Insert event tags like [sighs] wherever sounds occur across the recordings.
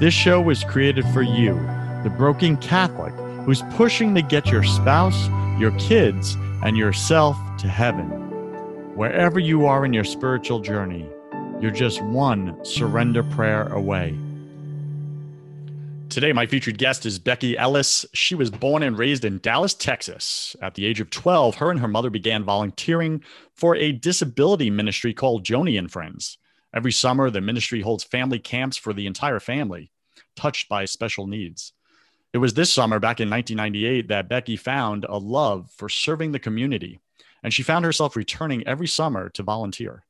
This show was created for you, the broken Catholic who's pushing to get your spouse, your kids, and yourself to heaven. Wherever you are in your spiritual journey, you're just one surrender prayer away. Today, my featured guest is Becky Ellis. She was born and raised in Dallas, Texas. At the age of 12, her and her mother began volunteering for a disability ministry called Joni and Friends. Every summer, the ministry holds family camps for the entire family touched by special needs. It was this summer, back in 1998, that Becky found a love for serving the community, and she found herself returning every summer to volunteer.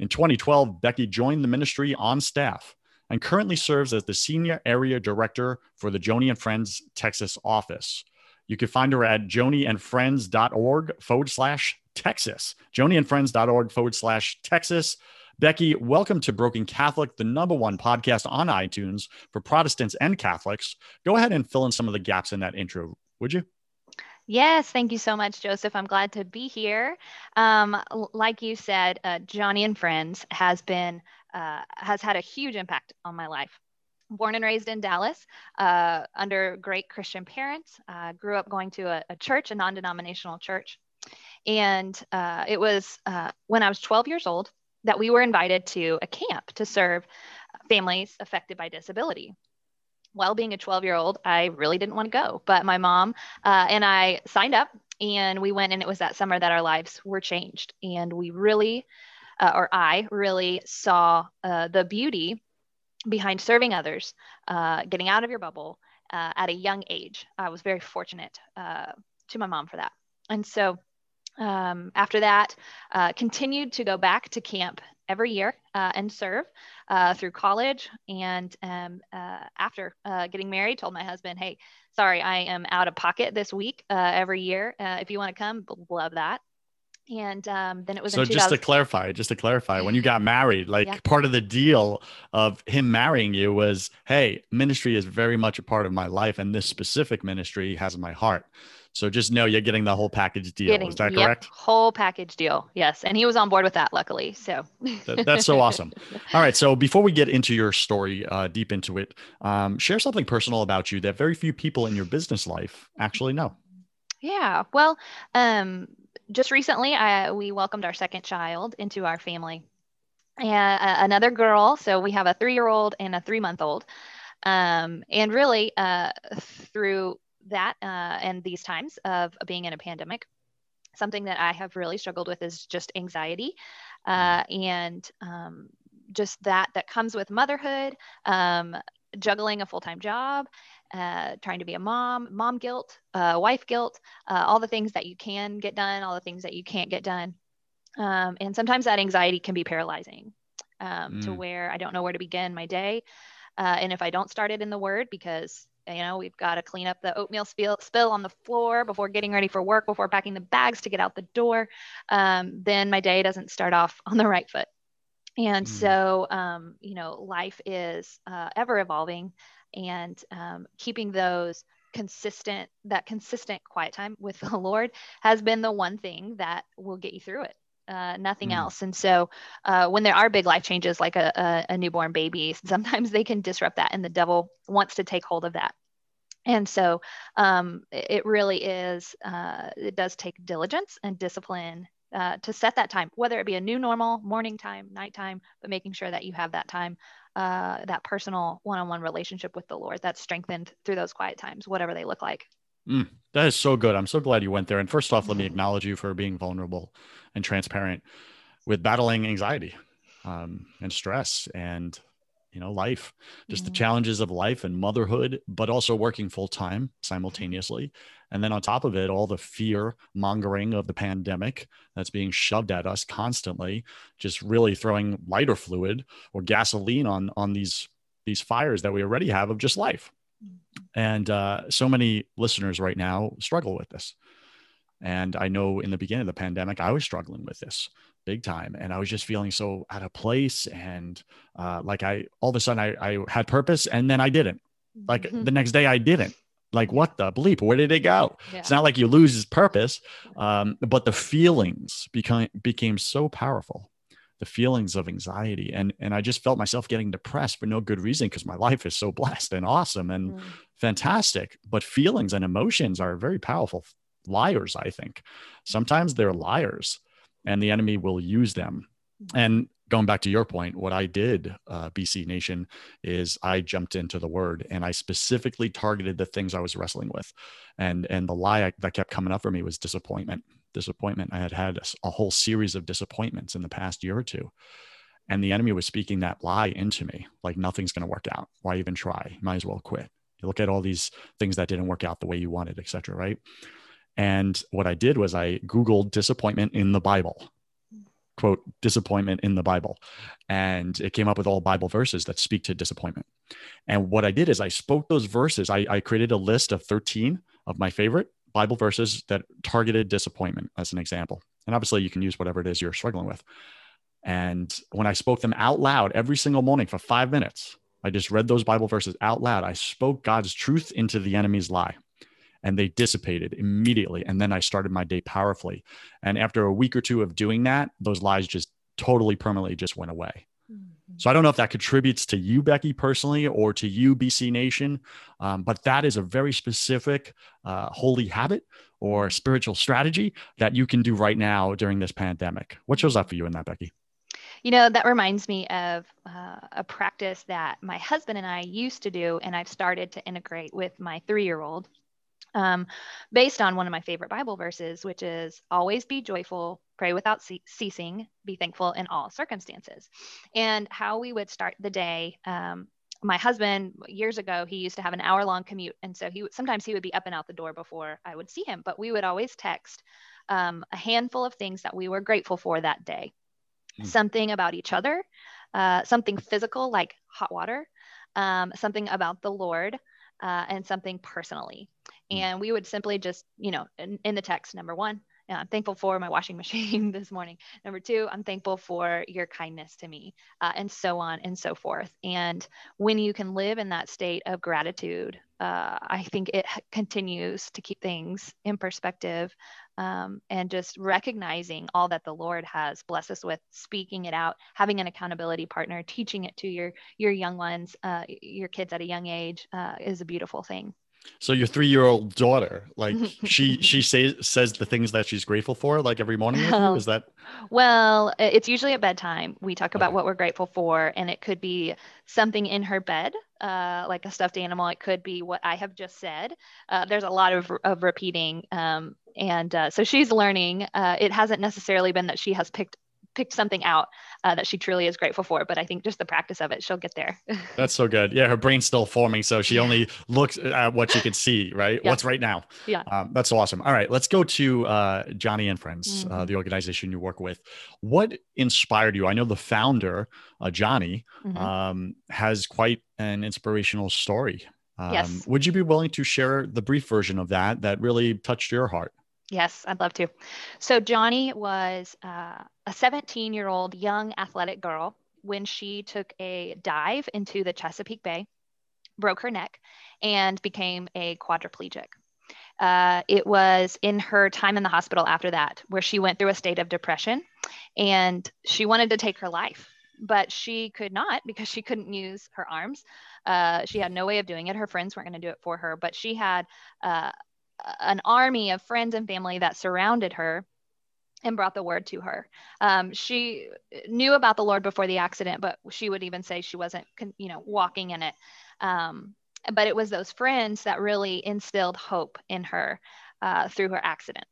In 2012, Becky joined the ministry on staff and currently serves as the Senior Area Director for the Joni and Friends Texas office. You can find her at joniandfriends.org forward slash Texas. joniandfriends.org forward slash Texas. Becky, welcome to Broken Catholic, the number one podcast on iTunes for Protestants and Catholics. Go ahead and fill in some of the gaps in that intro, would you? Yes, thank you so much, Joseph. I'm glad to be here. Um, like you said, uh, Joni and Friends has been uh, has had a huge impact on my life. Born and raised in Dallas, uh, under great Christian parents, uh, grew up going to a, a church, a non-denominational church, and uh, it was uh, when I was 12 years old that we were invited to a camp to serve families affected by disability. While being a 12 year old, I really didn't want to go, but my mom uh, and I signed up and we went, and it was that summer that our lives were changed. And we really, uh, or I really saw uh, the beauty behind serving others, uh, getting out of your bubble uh, at a young age. I was very fortunate uh, to my mom for that. And so um, after that, uh, continued to go back to camp every year uh, and serve uh, through college. And um, uh, after uh, getting married, told my husband, "Hey, sorry, I am out of pocket this week uh, every year. if you want to come, love that." and um, then it was so just to clarify just to clarify when you got married like yeah. part of the deal of him marrying you was hey ministry is very much a part of my life and this specific ministry has my heart so just know you're getting the whole package deal. Getting, Is that yep, correct? Whole package deal. Yes. And he was on board with that, luckily. So that, that's so [laughs] awesome. All right. So before we get into your story, uh, deep into it, um, share something personal about you that very few people in your business life actually know. Yeah. Well, um, just recently, I, we welcomed our second child into our family. And uh, another girl. So we have a three year old and a three month old. Um, and really, uh, through that uh, and these times of being in a pandemic, something that I have really struggled with is just anxiety uh, and um, just that that comes with motherhood, um, juggling a full time job, uh, trying to be a mom, mom guilt, uh, wife guilt, uh, all the things that you can get done, all the things that you can't get done. Um, and sometimes that anxiety can be paralyzing um, mm. to where I don't know where to begin my day. Uh, and if I don't start it in the word, because you know we've got to clean up the oatmeal spill, spill on the floor before getting ready for work before packing the bags to get out the door. Um, then my day doesn't start off [laughs] on the right foot. And mm. so um, you know life is uh, ever evolving and um, keeping those consistent that consistent quiet time with [laughs] the lord has been the one thing that will get you through it uh, nothing mm. else. And so, uh, when there are big life changes like a, a, a, newborn baby, [laughs] sometimes they can disrupt that, and the devil wants to take hold of that. And so, um, it really is, uh, it does take diligence and discipline uh, to set that time, whether it be a new normal, morning time, nighttime, but making sure that you have that time uh, that personal one-on-one relationship with the Lord that's strengthened through those quiet times, whatever they look like. Mm, that is so good. I'm so glad you went there. And first off, let me acknowledge you for being vulnerable and transparent with battling anxiety um, and stress and you know life just mm-hmm. the challenges of life and motherhood but also working full time simultaneously and then on top of it all the fear mongering of the pandemic that's being shoved at us constantly just really throwing lighter fluid or gasoline on on these these fires that we already have of just life. And uh, so many listeners right now struggle with this. And i know in the beginning of the pandemic i was struggling with this big time. And i was just feeling so out of place and uh, like i all of a sudden I, I had purpose and then i didn't. Like mm-hmm. the next day i didn't. Like what the bleep? Where did it go? Yeah. it's not like you lose purpose um, but the feelings became became so powerful the feelings of anxiety and and i just felt myself getting depressed for no good reason because my [laughs] life is so blessed and awesome and mm. fantastic but feelings and emotions are very powerful liars i think sometimes they're liars and the enemy will use them. And going back to your point, what I did, uh, BC Nation, is I jumped into the word and I specifically targeted the things I was wrestling with, and and the lie that kept coming up for me was disappointment. Disappointment. I had had a, a whole series of disappointments in the past year or two, and the enemy was speaking that lie into me, like nothing's going to work out. Why even try? Might as well quit. You look at all these things that didn't work out the way you wanted, etc. Right? And what I did was I Googled disappointment in the Bible, quote, disappointment in the Bible. And it came up with all Bible verses that speak to disappointment. And what I did is I spoke those verses. I, I created a list of 13 of my favorite Bible verses that targeted disappointment as an example. And obviously, you can use whatever it is you're struggling with. And when I spoke them out loud every single morning for five minutes, I just read those Bible verses out loud. I spoke God's truth into the enemy's lie and they dissipated immediately. And then I started my day powerfully. And after a week or two of doing that, those lies just totally permanently just went away. So I don't know if that contributes to you, Becky, personally, or to you, BC Nation, um, but that is a very specific uh, holy habit or spiritual strategy that you can do right now during this pandemic. What shows up for you in that, Becky? You know, that reminds me of uh, a practice that my husband and I used to do, and I've started to integrate with my three year old um, based on one of my favorite Bible verses, which is always be joyful, pray without ce- ceasing, be thankful in all circumstances. And how we would start the day. Um, my husband years ago he used to have an hour long commute and so he would sometimes he would be up and out the door before i would see him but we would always text um, a handful of things that we were grateful for that day mm. something about each other uh, something physical like hot water um, something about the lord uh, and something personally. Hmm. And we would simply just, you know, in, in the text, number one, I'm thankful for my washing [laughs] machine this morning. Number two, I'm thankful for your kindness to me, uh, and so on and so forth. And when you can live in that state of gratitude, uh, I think it continues to keep things in perspective um, and just recognizing all that the Lord has blessed us with, speaking it out, having an accountability partner, teaching it to your your young ones, uh, your kids at a young age, uh, is a beautiful thing. So your three-year-old daughter, like [laughs] she she says says the things that she's grateful for, like every morning. [laughs] Is that? Well, it's usually at bedtime. We talk about okay. what we're grateful for, and it could be something in her bed, uh, like a stuffed animal. It could be what I have just said. Uh, there's a lot of of repeating, um, and uh, so she's learning. Uh, it hasn't necessarily been that she has picked picked something out uh, that she truly is grateful for. But I think just the practice of it, she'll get there. [laughs] That's so good. Yeah, her brain's still forming, so she only [laughs] looks at what she can see, right? Yeah. What's right now. Yeah, um, that's awesome. All right, let's go to uh, Joni and Friends, uh, mm-hmm. uh, the organization you work with. What inspired you? I know the founder, uh, Joni, mm-hmm. um, has quite an inspirational story. Um, yes. Would you be willing to share the brief version of that that really touched your heart? Yes, I'd love to. So, Joni was uh, a 17 year old young athletic girl when she took a dive into the Chesapeake Bay, broke her neck, and became a quadriplegic. Uh, it was in her time in the hospital after that where she went through a state of depression and she wanted to take her life, but she could not because she couldn't use her arms. Uh, she had no way of doing it. Her friends weren't going to do it for her, but she had uh, an army of friends and family that surrounded her and brought the word to her. Um, she knew about the Lord before the accident, but she would even say she wasn't, you know, walking in it. Um, but it was those friends that really instilled hope in her uh, through her accident.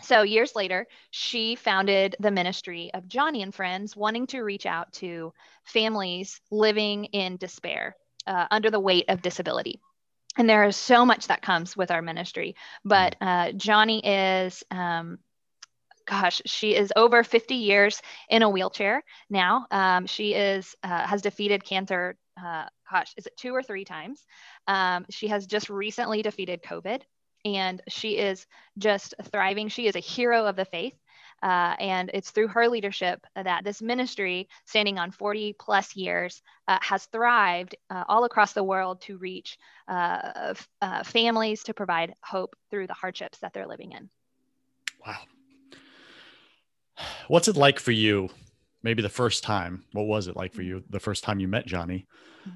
So years later, she founded the ministry of Joni and Friends, wanting to reach out to families living in despair uh, under the weight of disability. And there is so much that comes with our ministry. But uh, Joni is, um, gosh, she is over 50 years in a wheelchair now. Um, she is uh, has defeated cancer. Uh, gosh, is it two or three times? Um, she has just recently defeated COVID and she is just thriving. She is a hero of the faith. Uh, and it's through her leadership that this ministry, standing on 40 plus years, uh, has thrived uh, all across the world to reach uh, uh, families to provide hope through the hardships that they're living in. Wow. What's it like for you? Maybe the first time. What was it like for you the first time you met Joni? Mm-hmm.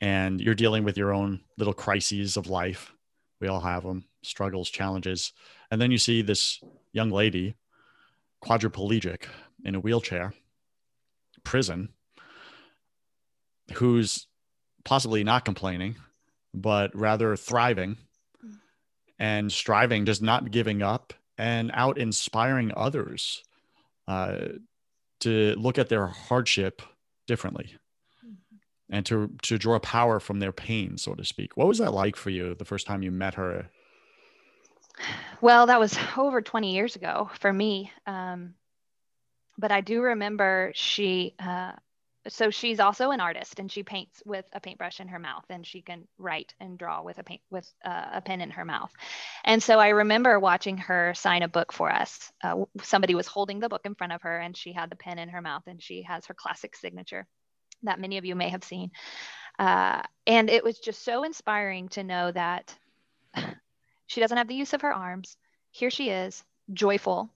And you're dealing with your own little crises of life. We all have them struggles, challenges. And then you see this young lady, quadriplegic in a wheelchair, prison, who's possibly not complaining, but rather thriving and striving, just not giving up and out inspiring others uh, to look at their hardship differently and to to draw power from their pain so to speak. What was that like for you the first time you met her well, that was over 20 years ago for me. Um, but I do remember she, uh, so she's also an artist and she paints with a paintbrush in her mouth and she can write and draw with a paint with uh, a pen in her mouth and so i remember watching her sign a book for us uh, somebody was holding the book in front of her and she had the pen in her mouth and she has her classic signature that many of you may have seen uh, and it was just so inspiring to know that she doesn't have the use of her arms. Here she is, joyful,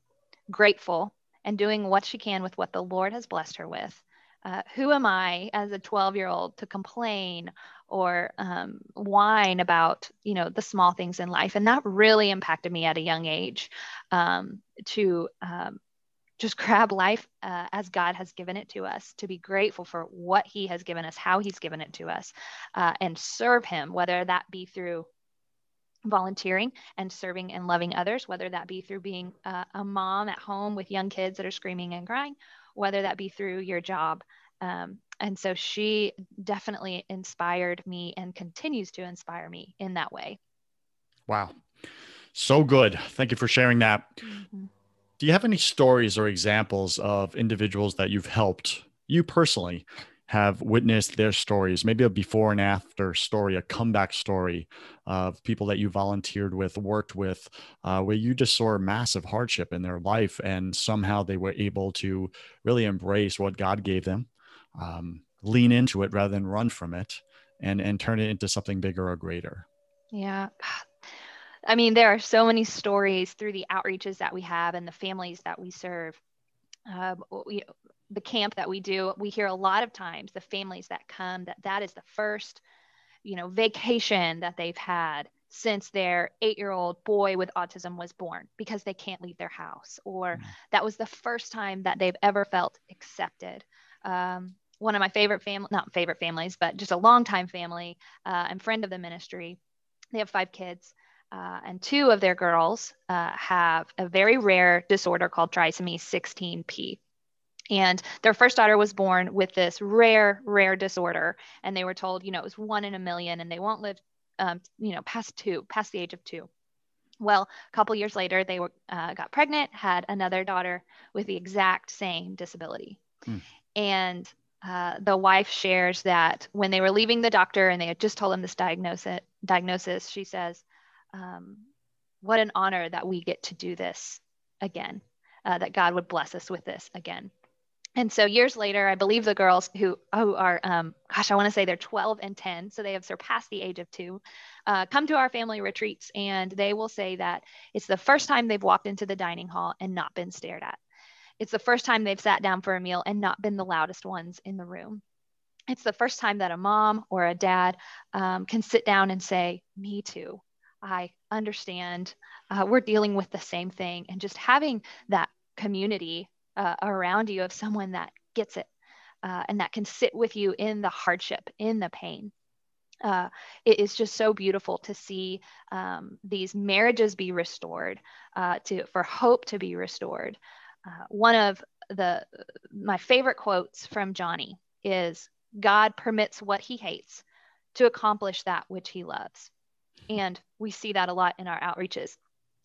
grateful, and doing what she can with what the Lord has blessed her with. Uh, who am I as a 12 year old to complain or um, whine about, you know, the small things in life? And that really impacted me at a young age um, to um, just [laughs] grab life uh, as God has given it to us, to be grateful for what He has given us, how He's given it to us, uh, and serve Him, whether that be through volunteering and serving and loving others, whether that be through being uh, a mom at home with young kids that are screaming and crying, whether that be through your job. Um, and so she definitely inspired me and continues to inspire me in that way. Wow. So good. Thank you for sharing that. Mm-hmm. Do you have any stories or examples of individuals that you've helped you personally have witnessed their stories, maybe a before and after story, a comeback story of people that you volunteered with, worked with, uh, where you just saw massive hardship in their life and somehow they were able to really embrace what God gave them, um, lean into it rather than run from it, and and turn it into something bigger or greater. Yeah. I mean, there are so many stories through the outreaches that we have and the families that we serve. Uh, we, the camp that we do, we hear a lot of times the families that come that that is the first, you know, vacation that they've had since their eight-year-old boy with autism was born because they can't leave their house, or mm-hmm. that was the first time that they've ever felt accepted. Um, one of my favorite family, not favorite families, but just a longtime family uh, and friend of the ministry. They have five kids. Uh, and two of their girls uh, have a very rare disorder called trisomy 16p. And their first daughter was born with this rare, rare disorder. And they were told, you know, it was one in a million and they won't live, um, you know, past two, past the age of two. Well, a couple years later, they were, uh, got pregnant, had another daughter with the exact same disability. Hmm. And uh, the wife shares that when they were leaving the doctor and they had just told him this diagnosis, diagnosis she says, um, What an honor that we get to do this again, uh, that God would bless us with this again. And so years later, I believe the girls who, who are, um, gosh, I want to say they're 12 and 10, so they have surpassed the age of two, uh, come to our family retreats and they will say that it's the first time they've walked into the dining hall and not been stared at. It's the first time they've sat down for a meal and not been the loudest ones in the room. It's the first time that a mom or a dad um, can sit down and say, Me too. I understand. Uh, we're dealing with the same thing. And just having that community uh, around you of someone that gets it uh, and that can sit with you in the hardship, in the pain. Uh, it is just so beautiful to see um, these marriages be restored, uh, to for hope to be restored. Uh, one of the my favorite quotes from Joni is, "God permits what He hates to accomplish that which He loves," and we see that a lot in our outreaches.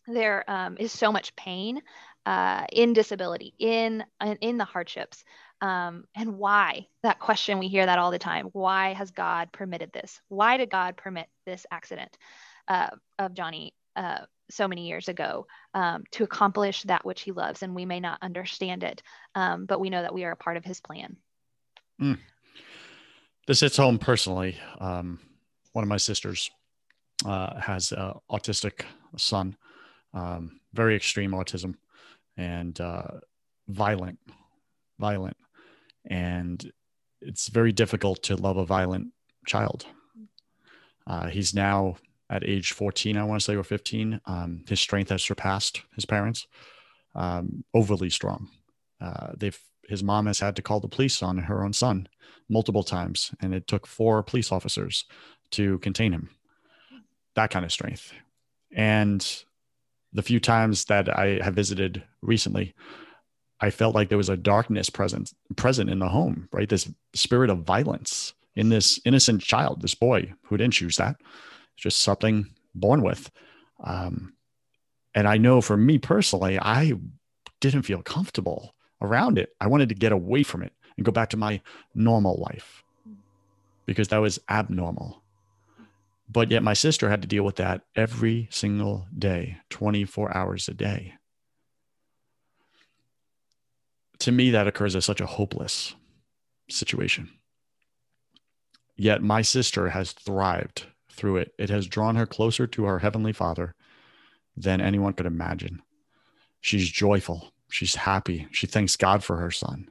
There um, is so much pain uh, in disability, in in the hardships, um, and why that question we hear that all the time why has god permitted this? Why did god permit this accident uh, of Joni uh, so many years ago um, to accomplish that which he loves? And we may not understand it um, but we know that we are a part of his plan. Mm. this hits home personally. Um, one of my sisters uh, has an autistic son um, very extreme autism and uh, violent violent and it's very difficult to love a violent child. Uh, he's now at age 14, I want to say, or 15. Um, his strength has surpassed his parents. Um, overly strong. Uh, they've his mom has had to call the police on her own son multiple times, and it took four police officers to contain him. That kind of strength. And the few times that I have visited recently, I felt like there was a darkness present present in the home, right? This spirit of violence in this innocent child, this boy who didn't choose that. It's just something born with. Um, and I know for me personally, I didn't feel comfortable around it. I wanted to get away from it and go back to my normal life because that was abnormal. But yet my sister had to deal with that every single day, 24 hours a day to me, that occurs as such a hopeless situation. Yet my sister has thrived through it. It has drawn her closer to her Heavenly Father than anyone could imagine. She's joyful. She's happy. She thanks God for her son.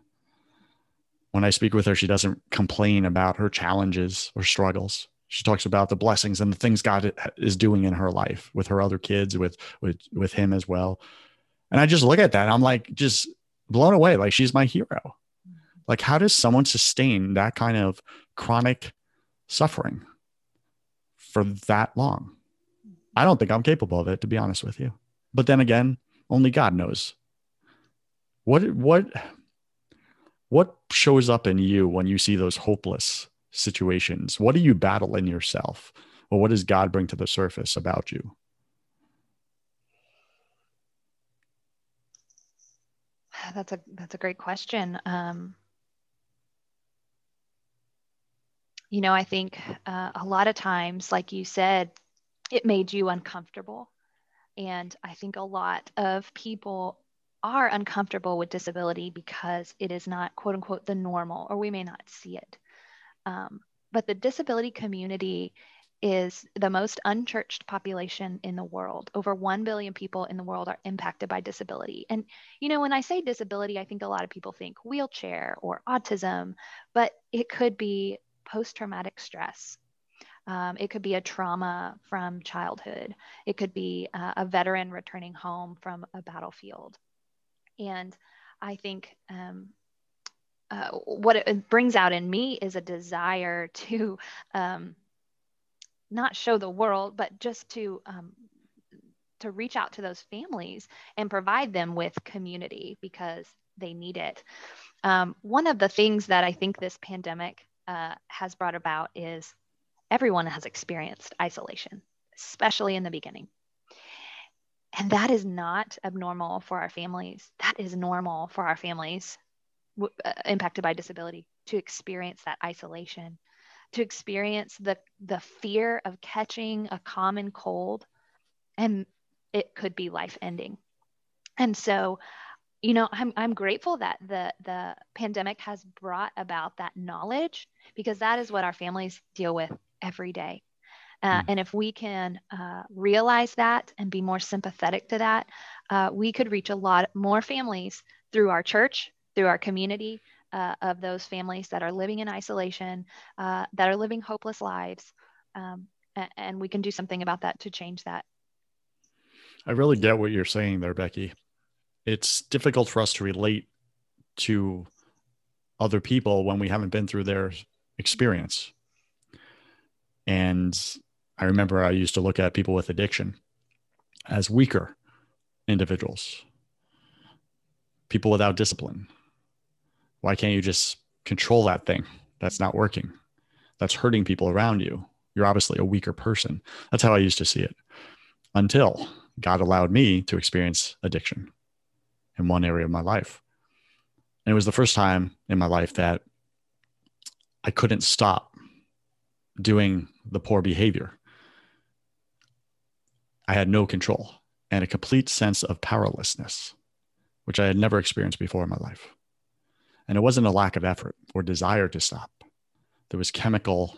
When I speak with her, she doesn't complain about her challenges or struggles. She talks about the blessings and the things God is doing in her life with her other kids, with with with him as well. And I just look at that. I'm like, just blown away. Like she's my hero. Like, how does someone sustain that kind of chronic suffering for that long? I don't think I'm capable of it, to be honest with you. But then again, only God knows. What what what shows up in you when you see those hopeless situations? What do you battle in yourself? Or what does God bring to the surface about you? [sighs] that's a that's a great question. Um, you know, I think uh, a lot of times, like you said, it made you uncomfortable, and I think a lot of people are uncomfortable with disability because it is not quote unquote the normal, or we may not see it. Um, but the disability community is the most unchurched population in the world. Over 1 billion people in the world are impacted by disability. And, you know, when I say disability, I think a lot of people think wheelchair or autism, but it could be post traumatic stress. Um, it could be a trauma from childhood. It could be uh, a veteran returning home from a battlefield. And I think um, uh, what it brings out in me is a desire to um, not show the world, but just to um, to reach out to those families and provide them with community because they need it. Um, one of the things that I think this pandemic uh, has brought about is everyone has experienced isolation, especially in the beginning. And that is not abnormal for our families. That is normal for our families w- uh, impacted by disability to experience that isolation to experience the the fear of catching a common cold and it could be life ending and so you know I'm, I'm grateful that the the pandemic has brought about that knowledge because that is what our families deal with every day uh, mm. and if we can uh, realize that and be more sympathetic to that uh, we could reach a lot more families through our church through our community uh, of those families that are living in isolation, uh, that are living hopeless lives. Um, and, and we can do something about that to change that. I really get what you're saying there, Becky. it's difficult for us to relate to other people when we haven't been through their experience. And I remember I used to look at people with addiction as weaker individuals, people without discipline. Why can't you just control that thing that's not working? That's hurting people around you. You're obviously a weaker person. That's how I used to see it until God allowed me to experience addiction in one area of my life. And it was the first time in my life that I couldn't stop doing the poor behavior. I had no control and a complete sense of powerlessness, which I had never experienced before in my life. And it wasn't a lack of effort or desire to stop. There was chemical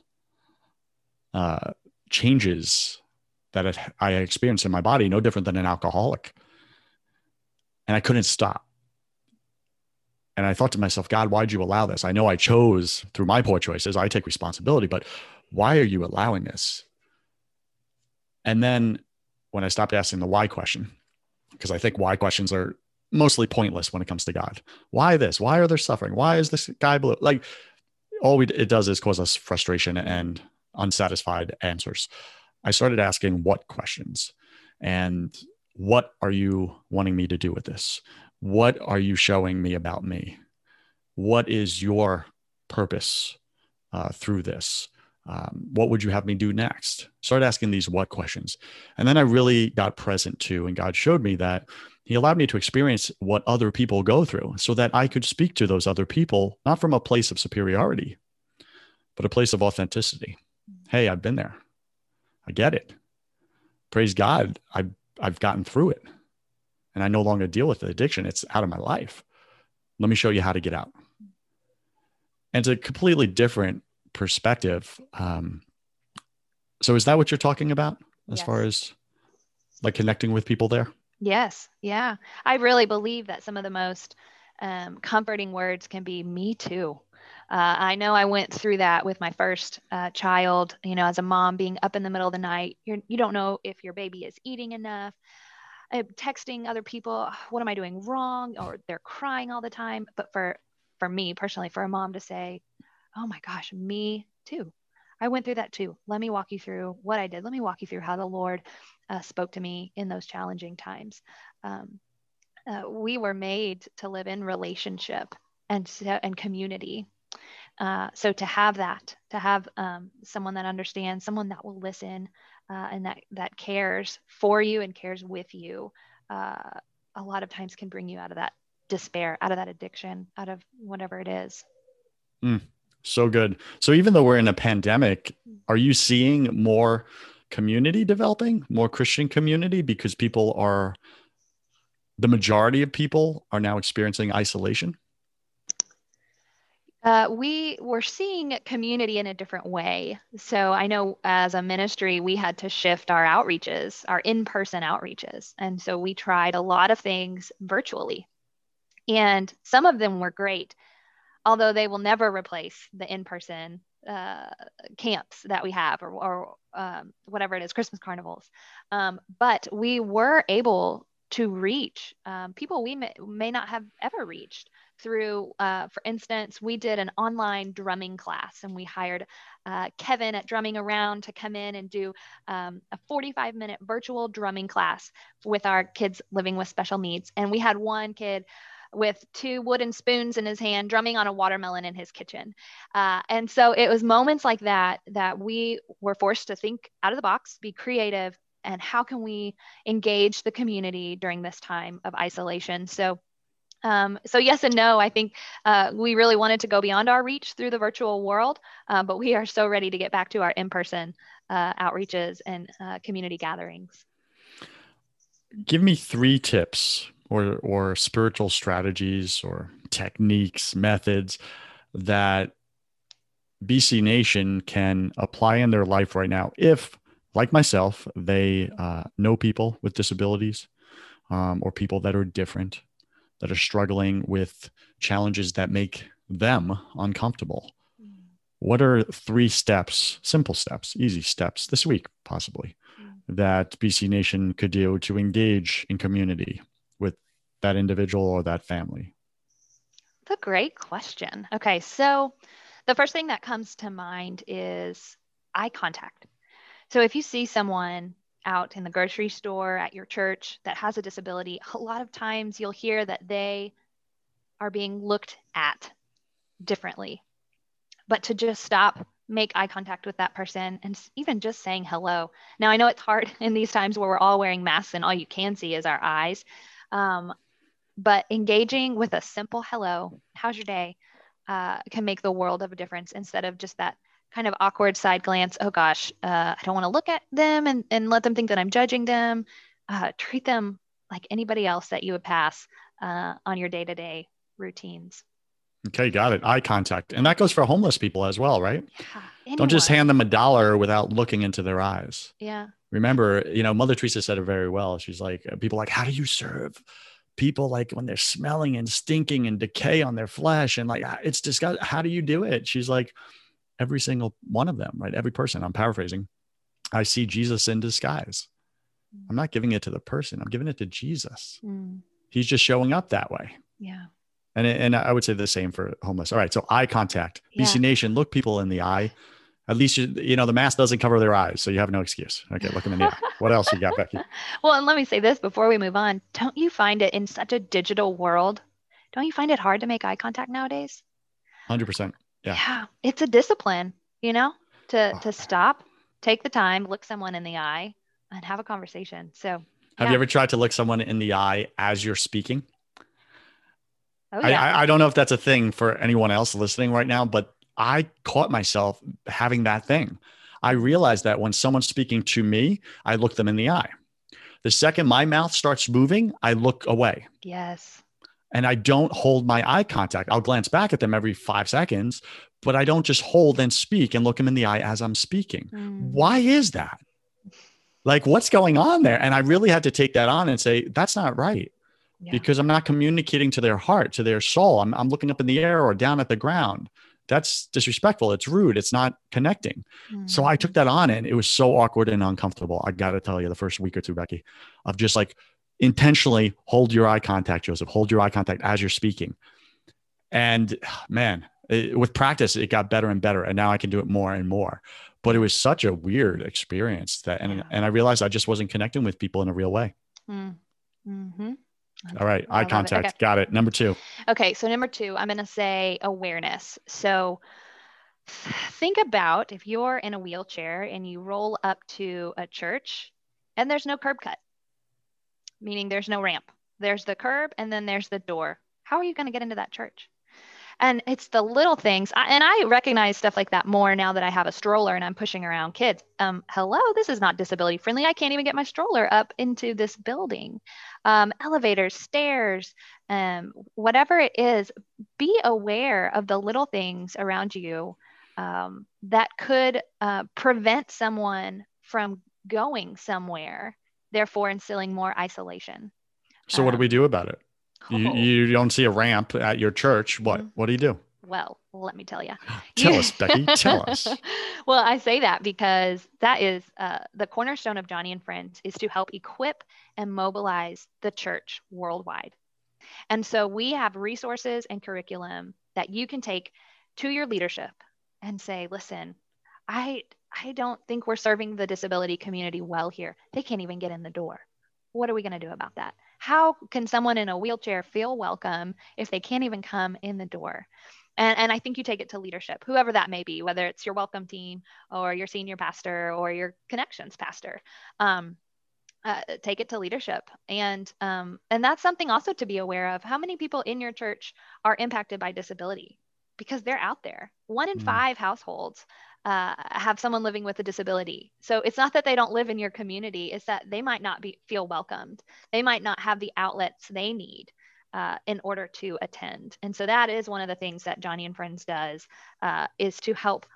uh, changes that I experienced in my body, no different than an alcoholic. And I couldn't stop. And I thought to myself, God, why'd you allow this? I know I chose through my poor choices. I take responsibility, but why are you allowing this? And then when I stopped asking the why question, because I think why questions are mostly pointless when it comes to God. Why this? Why are there suffering? Why is this guy blue? Like all we, it does is cause us frustration and unsatisfied answers. I started asking what questions and what are you wanting me to do with this? What are you showing me about me? What is your purpose uh, through this? Um, what would you have me do next? Start asking these what questions. And then I really got present too. And God showed me that He allowed me to experience what other people go through so that I could speak to those other people, not from a place of superiority, but a place of authenticity. Hey, I've been there. I get it. Praise God. I've, I've gotten through it and I no longer deal with the addiction. It's out of my life. Let me show you how to get out. And it's a completely different perspective. Um, so is that what you're talking about as yes. far as like connecting with people there? Yes. Yeah. I really believe that some of the most um, comforting words can be me too. Uh, I know I went through that with my first uh, child, you know, as a mom being up in the middle of the night. You're, you don't know if your baby is eating enough, uh, texting other people, what am I doing wrong? Or they're crying all the time. But for, for me personally, for a mom to say, oh my gosh, me too. I went through that too. Let me walk you through what I did. Let me walk you through how the Lord uh, spoke to me in those challenging times. Um, uh, we were made to live in relationship and and community uh, so to have that, to have um, someone that understands, someone that will listen, uh, and that that cares for you and cares with you, uh, a lot of times can bring you out of that despair, out of that addiction, out of whatever it is. Mm, so good. So even though we're in a pandemic, are you seeing more community developing, more Christian community, because people are the majority of people are now experiencing isolation? Uh, we were seeing community in a different way. So I know as a ministry, we had to shift our outreaches, our in person outreaches. And so we tried a lot of things virtually. And some of them were great, although they will never replace the in person uh, camps that we have or, or um, whatever it is, Christmas carnivals. Um, but we were able to reach um, people we may, may not have ever reached through, uh, for instance, we did an online drumming class and we hired uh, Kevin at Drumming Around to come in and do um, a 45 minute virtual drumming class with our kids living with special needs. And we had one kid with two wooden spoons in his hand drumming on a watermelon in his kitchen uh, and so it was moments like that that we were forced to think out of the box be creative and how can we engage the community during this time of isolation so um, so yes and no. I think uh, we really wanted to go beyond our reach through the virtual world, uh, but we are so ready to get back to our in-person uh, outreaches and uh, community gatherings. Give me three tips or or spiritual strategies or techniques, methods that BC Nation can apply in their life right now. If, like myself, they uh, know people with disabilities um, or people that are different that are struggling with challenges that make them uncomfortable. Mm. What are three steps, simple steps, easy steps this week, possibly, mm. that BC Nation could do to engage in community that individual or that family? That's a great question. Okay, so the first thing that comes to mind is eye contact. So if you see someone out in the grocery store, at your church that has a disability, a lot of times you'll hear that they are being looked at differently. But to just stop, make eye contact with that person, and even just saying hello. Now, I know it's hard [laughs] in these times where we're all wearing masks and all you can see is our eyes. Um, but engaging with a simple hello, how's your day, uh, can make the world of a difference instead of just that kind of awkward side glance. Oh gosh, uh, I don't want to look at them and, and let them think that I'm judging them. Uh, treat them like anybody else that you would pass uh, on your day to day routines. Okay, got it. Eye contact. And that goes for homeless people as well, right? Yeah, Don't just hand them a dollar without looking into their eyes. Yeah. Remember, you know, Mother Teresa said it very well. She's like, people like, how do you serve people like when they're smelling and stinking and decay on their flesh? And like, it's disgusting. How do you do it? She's like, every single one of them, right? Every person. I'm paraphrasing. I see Jesus in disguise. I'm not giving it to the person. I'm giving it to Jesus. Mm, He's just showing up that way. yeah. And, and I would say the same for homeless. All right. So eye contact, BC Nation, look people in the eye. At least, you, you know, the mask doesn't cover their eyes. So you have no excuse. Okay. Look in the eye. What else you got, Becky? [laughs] Well, and let me say this before we move on. Don't you find it in such a digital world? Don't you find it hard to make eye contact nowadays? 100%. Yeah. Yeah, It's a discipline, you know, to Oh. to stop, take the time, look someone in the eye, and have a conversation. So, Have Yeah. you ever tried to look someone in the eye as you're speaking? oh yeah. I, I don't know if that's a thing for anyone else listening right now, but I caught myself having that thing. I realized that when someone's speaking to me, I look them in the eye. The second my mouth starts moving, I look away yes. and I don't hold my eye contact. I'll glance back at them every five seconds, but I don't just hold and speak and look them in the eye as I'm speaking. Mm, Why is that? Like, what's going on there? And I really had to take that on and say, that's not right yeah. because I'm not communicating to their heart, to their soul. I'm, I'm looking up in the air or down at the ground. That's disrespectful. It's rude. It's not connecting. So Mm, I took that on and it was so awkward and uncomfortable. I got to tell you, the first week or two, Becky, of just like intentionally hold your eye contact, Joseph, hold your eye contact as you're speaking. And [sighs] man, it, with practice, it got better and better. And now I can do it more and more. But it was such a weird experience that, and, Yeah. and I realized I just wasn't connecting with people in a real way. mm, mhm. All right, eye love it. contact. Okay. Got it. Number two. Okay, so number two, I'm going to say awareness. So [sighs] think about if you're in a wheelchair and you roll up to a church and there's no curb cut, meaning there's no ramp. There's the curb and then there's the door. How are you going to get into that church? And it's the little things. I, and I recognize stuff like that more now that I have a stroller and I'm pushing around kids. Um, hello, this is not disability friendly. I can't even get my stroller up into this building. Um, elevators, stairs, um, whatever it is, be aware of the little things around you um, that could uh, prevent someone from going somewhere, therefore instilling more isolation. So what do we Um, do about it? You, Oh, you don't see a ramp at your church. What? Mhm. What do you do? well, let me tell you. [gasps] Tell us, Becky. [laughs] Tell us. [laughs] well, I say that because that is uh, the cornerstone of Joni and Friends is to help equip and mobilize the church worldwide. And so we have resources and curriculum that you can take to your leadership and say, listen, I I don't think we're serving the disability community well here. They can't even get in the door. What are we going to do about that? How can someone in a wheelchair feel welcome if they can't even come in the door? And, and I think you take it to leadership, whoever that may be, whether it's your welcome team or your senior pastor or your connections pastor. Um, uh, take it to leadership, and um, and that's something also to be aware of. How many people in your church are impacted by disability? Because they're out there. One in Mm. five households uh, have someone living with a disability. So it's not that they don't live in your community; it's that they might not be feel welcomed. They might not have the outlets they need uh, in order to attend. And so that is one of the things that Joni and Friends does uh, is to help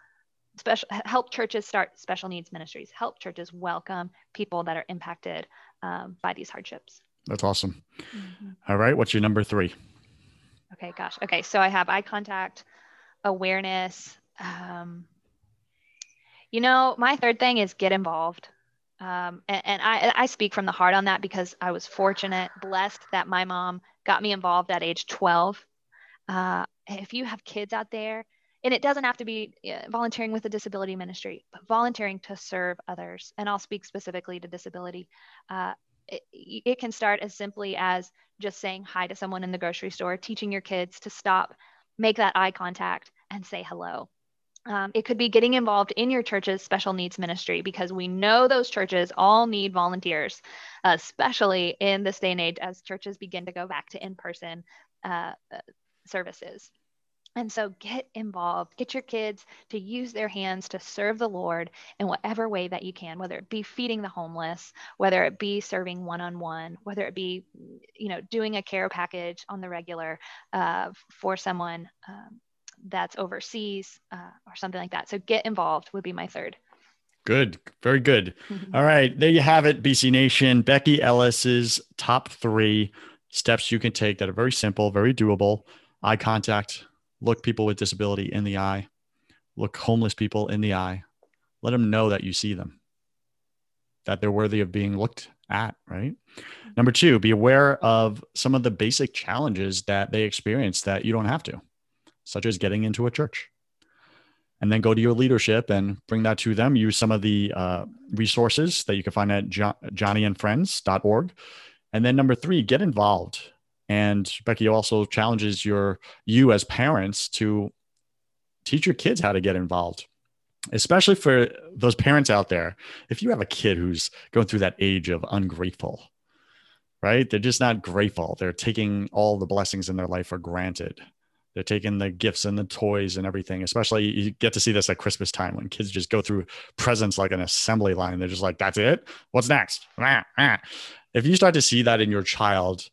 special help churches start special needs ministries, help churches welcome people that are impacted um, by these hardships. That's awesome. All right. What's your number three? Okay, gosh. Okay, so I have eye contact, awareness. Um, you know, my third thing is get involved. Um, and, and I, I speak from the heart on that because I was fortunate, blessed that my mom got me involved at age 12. Uh, if you have kids out there, and it doesn't have to be volunteering with a disability ministry, but volunteering to serve others. And I'll speak specifically to disability. Uh, it, it, can start as simply as just saying hi to someone in the grocery store, teaching your kids to stop, make that eye contact, and say hello. Um, it could be getting involved in your church's special needs ministry because we know those churches all need volunteers, especially in this day and age as churches begin to go back to in person uh, uh, services. And so get involved, get your kids to use their hands to serve the Lord in whatever way that you can, whether it be feeding the homeless, whether it be serving one on one, whether it be, you know, doing a care package on the regular uh, for someone um, that's overseas uh, or something like that. So get involved would be my third. Good. Very good. All right. There you have it, BC Nation. Becky Ellis's top three steps you can take that are very simple, very doable. Eye contact, look people with disability in the eye, look homeless people in the eye, let them know that you see them, that they're worthy of being looked at, right? Number two, be aware of some of the basic challenges that they experience that you don't have to, such as getting into a church. And then go to your leadership and bring that to them. Use some of the uh, resources that you can find at jo- joniandfriends.org. And then number three, get involved and Becky also challenges your you as parents to teach your kids how to get involved. Especially for those parents out there, if you have a kid who's going through that age of ungrateful, right? They're just not grateful. They're taking all the blessings in their life for granted. They're taking the gifts and the toys and everything. Especially you get to see this at Christmas time when kids just go through presents like an assembly line. They're just like, that's it. What's next? If you start to see that in your child,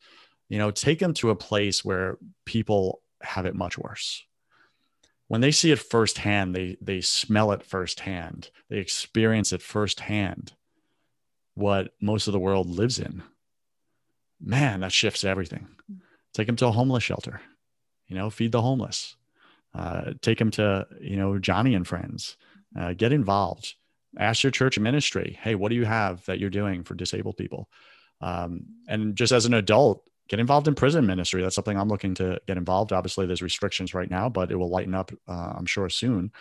you know take them to a place where people have it much worse when they see it firsthand they they smell it firsthand they experience it firsthand what most of the world lives in man that shifts everything take them to a homeless shelter you know feed the homeless uh, take them to you know Joni and friends uh, get involved ask your church ministry hey what do you have that you're doing for disabled people um, and just as an adult get involved in prison ministry. That's something I'm looking to get involved. Obviously, there's restrictions right now, but it will lighten up, uh, I'm sure, soon.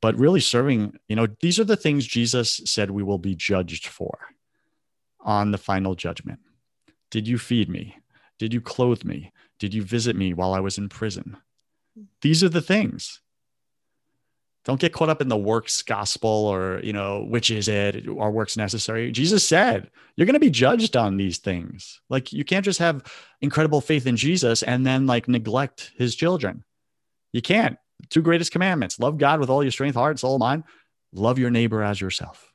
But really serving, you know, these are the things Jesus said we will be judged for on the final judgment. Did you feed me? Did you clothe me? Did you visit me while I was in prison? These are the things. Don't get caught up in the works gospel or you know which is it Are works necessary. Jesus said you're going to be judged on these things. Like you can't just have incredible faith in jesus and then like neglect his children. You can't. Two greatest commandments love god with all your strength heart soul mind. Love your neighbor as yourself.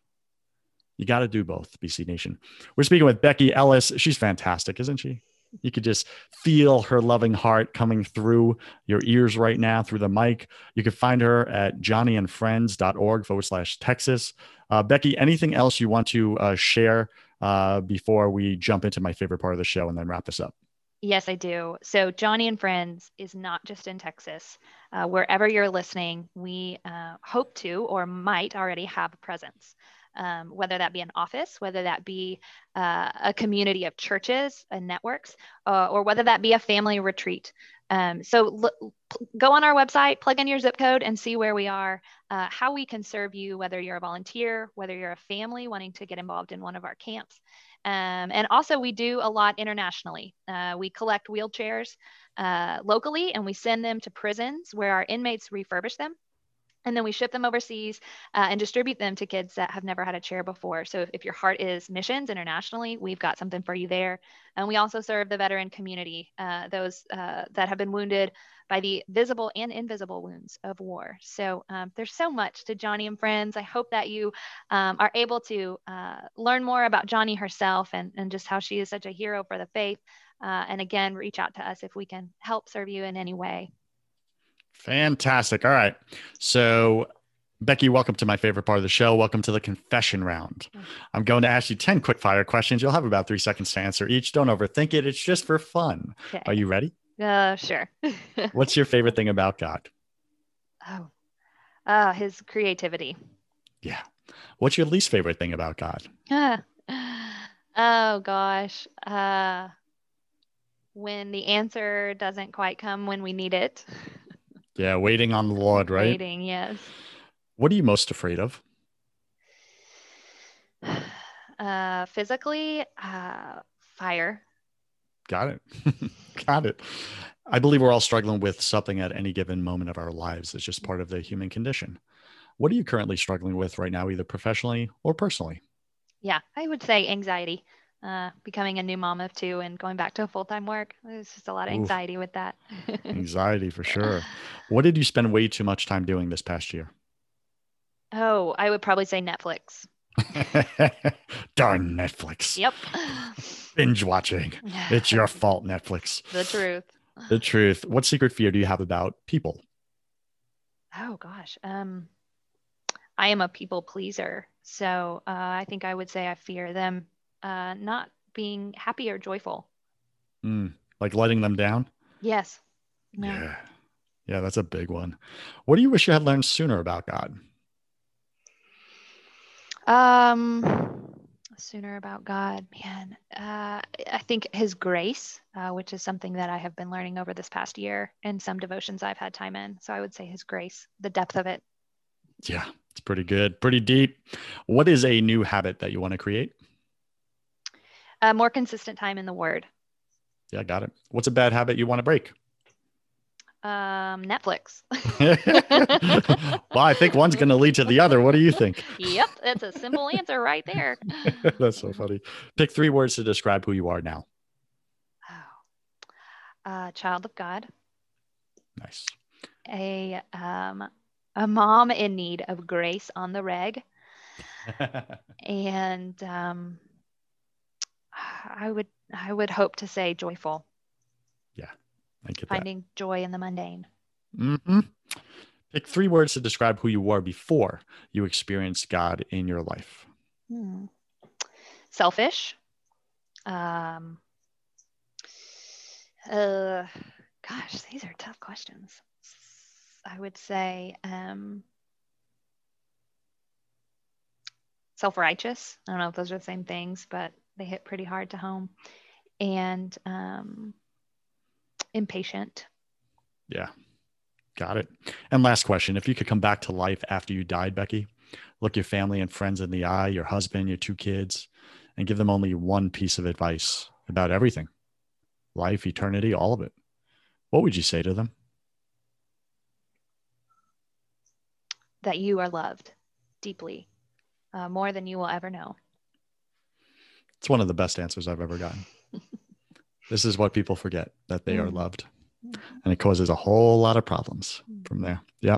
You got to do both bc nation. We're speaking with becky ellis. She's fantastic isn't she you could just feel her loving heart coming through your ears right now through the mic. You can find her at joniandfriends.org forward slash Texas. Uh, Becky, anything else you want to uh, share uh, before we jump into my favorite part of the show and then wrap this up? Yes, I do. So, Joni and Friends is not just in Texas. Uh, wherever you're listening, we uh, hope to or might already have a presence um, whether that be an office, whether that be uh, a community of churches and networks, uh, or whether that be a family retreat. Um, so go on our website, plug in your zip code, and see where we are, uh, how we can serve you, whether you're a volunteer, whether you're a family wanting to get involved in one of our camps. Um, and also, we do a lot internationally. Uh, we collect wheelchairs uh, locally and we send them to prisons where our inmates refurbish them and then we ship them overseas uh, and distribute them to kids that have never had a chair before. So if, if, your heart is missions internationally, we've got something for you there. And we also serve the veteran community, uh, those uh, that have been wounded by the visible and invisible wounds of war. So um, there's so much to Joni and Friends. I hope that you um, are able to uh, learn more about Joni herself and, and just how she is such a hero for the faith. Uh, and again, reach out to us if we can help serve you in any way. Fantastic. All right. So, Becky, welcome to my favorite part of the show. Welcome to the confession round. I'm going to ask you 10 quick fire questions. You'll have about three seconds to answer each. Don't overthink it, it's just for fun. Okay. Are you ready? Uh, sure. [laughs] What's your favorite thing about God? Oh, uh, his creativity. Yeah. What's your least favorite thing about God? [sighs] oh, gosh. Uh, when the answer doesn't quite come when we need it. [laughs] Yeah, waiting on the Lord, right? Waiting, yes. What are you most afraid of? [sighs] Uh, physically, uh, fire. Got it. [laughs] Got it. I believe we're all struggling with something at any given moment of our lives. It's just part of the human condition. What are you currently struggling with right now, either professionally or personally? Yeah, I would say anxiety. Uh, becoming a new mom of two and going back to full time work. There's just a lot of Oof. anxiety with that. [laughs] Anxiety for sure. What did you spend way too much time doing this past year? oh, I would probably say Netflix. [laughs] Darn Netflix. Yep. [laughs] Binge watching. It's your fault, Netflix. the truth. The truth. What secret fear do you have about people? Oh gosh. Um, I am a people pleaser, so uh, I think I would say I fear them uh, not being happy or joyful. Mm, like letting them down? Yes. No. Yeah. Yeah, that's a big one. What do you wish you had learned sooner about God? Um, sooner about God, man. Uh, I think His grace, uh, which is something that I have been learning over this past year in some devotions I've had time in. So I would say His grace, the depth of it. Yeah, it's pretty good, pretty deep. What is a new habit that you want to create? Uh, more consistent time in the Word. Yeah, got it. What's a bad habit you want to break? Um, Netflix. [laughs] well, I think one's going to lead to the other. What do you think? yep, that's a simple answer right there. [laughs] That's so funny. Pick three words to describe who you are now. Oh. Uh, child of God, Nice. a um, a mom in need of grace on the reg, [laughs] and um, I would I would hope to say joyful, I get that. finding joy in the mundane. hmm Pick three words to describe who you were before you experienced God in your life. Hmm. Selfish. Um, uh, gosh, these are tough questions. I would say um, self righteous. I don't know if those are the same things, but they hit pretty hard to home. And um, impatient. Yeah. Got it. And last question If you could come back to life after you died, Becky, look your family and friends in the eye, your husband, your two kids, and give them only one piece of advice about everything life, eternity, all of it, what would you say to them? that you are loved deeply, uh, more than you will ever know. It's one of the best answers I've ever gotten. [laughs] this is what people forget that they are Mm. loved. And it causes a whole lot of problems from there. Yeah.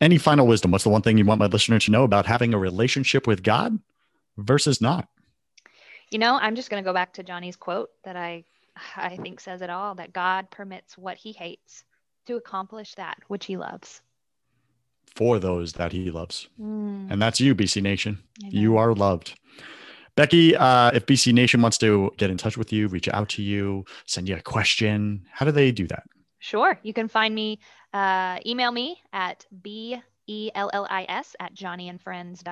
Any final wisdom? What's the one thing you want my listener to know about having a relationship with God versus not? You know, I'm just going to go back to Joni's quote that I I think says it all that God permits what he hates to accomplish that which he loves. For those that he loves. Mm, And that's you, BC Nation. You are loved. Becky, uh, if BC Nation wants to get in touch with you, reach out to you, send you a question, how do they do that? Sure. You can find me, uh, email me at B E L L I S at joniandfriends.com.